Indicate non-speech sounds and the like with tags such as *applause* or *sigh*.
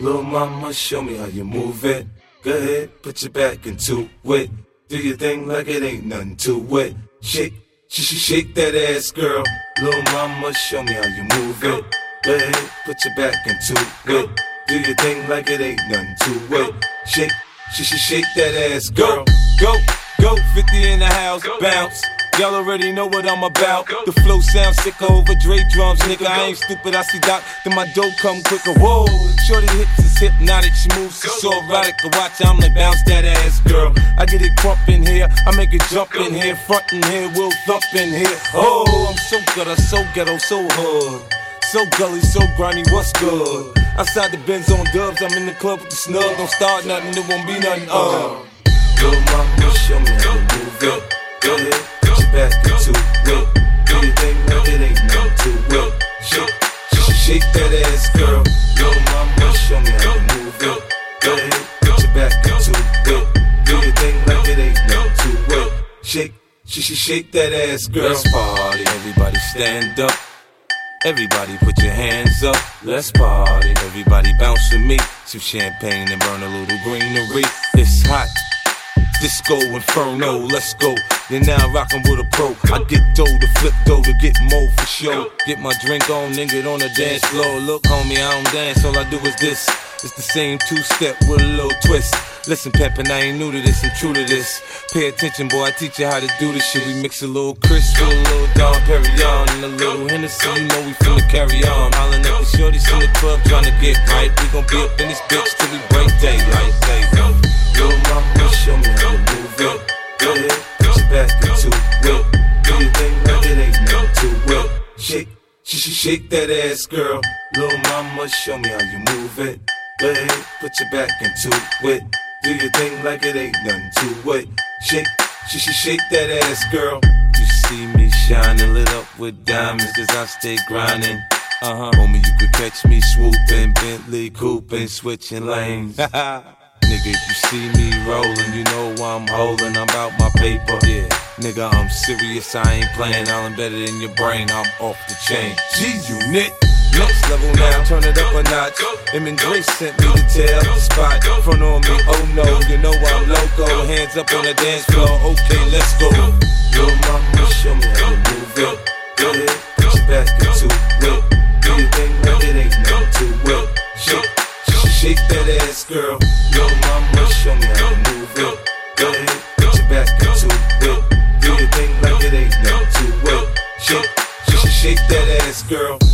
Little mama, show me how you move it. Go ahead, put your back into it. Do your thing like it ain't nothing to it. Shake, sh sh shake that ass, girl. Little mama, show me how you move it. Go ahead, put your back into it. Do your thing like it ain't nothing to it. Shake, sh sh shake that ass, girl. Go, go, 50 in the house, bounce. Y'all already know what I'm about. The flow sounds sicker over Dre drums, nigga. I ain't stupid, I see Doc, then my dough come quicker. Whoa, shorty hips is hypnotic, she moves so erotic. I watch, I'm like bounce that ass, girl. I get it crunk in here, I make it jump in here, front in here, we'll thump in here. Oh, I'm so good, I'm so ghetto, so hood. So gully, so grimy, what's good? Outside the Benz on dubs, I'm in the club with the snug. Don't start nothing, there won't be nothing. Uh. Little mama, show me how you move it. Go ahead, back into it. Do your thing like it ain't nothing to it. Shake, sh- shake that ass, girl. Little mama, show me how you move it. Go ahead, put your back into it. Do your thing like it ain't nothing to it. Shake, sh- sh- shake that ass, girl. Let's party, everybody stand up. Everybody put your hands up, let's party. Everybody bounce with me. Some champagne and burn a little greenery. It's hot. Disco Inferno, let's go. You're now rockin' with a pro. I get dough to flip dough to get more for sure. Get my drink on, then get on the dance floor. Look, homie, I don't dance, all I do is this. It's the same two step with a little twist. Listen, Peppin', I ain't new to this, I'm true to this. Pay attention, boy, I teach you how to do this shit. We mix a little Chris with a little Dom Perignon and a little Hennessy. You know we finna carry on. Hollin' at the shorties in the club tryna get right. We gon' be up in this bitch till we break daylight. Day, go. Little mama, show me Shake, sh- sh- shake that ass, girl. Little mama, show me how you move it. Go ahead, put your back into it. Do your thing like it ain't nothing to it. Shake, sh- sh- shake that ass, girl. You see me shining, lit up with diamonds, cause I stay grinding. Uh huh. Homie, you could catch me swooping, Bentley cooping, switching lanes. *laughs* Nigga, if you see me rolling, you know I'm holding. I'm about my paper. Nigga, I'm serious, I ain't playing. I'll embed it in your brain, I'm off the chain. G unit. Next level now, turn it up a notch. Him and Grace sent me to tell the spot. Front on me, oh no, you know I'm loco. Hands up on the dance floor, okay, let's go. Your mama, show me how to move it. Go ahead, put your back into it. Do your think like it ain't nothing to it. Shake, shake that ass, girl. Go, mama. Shake that ass, girl.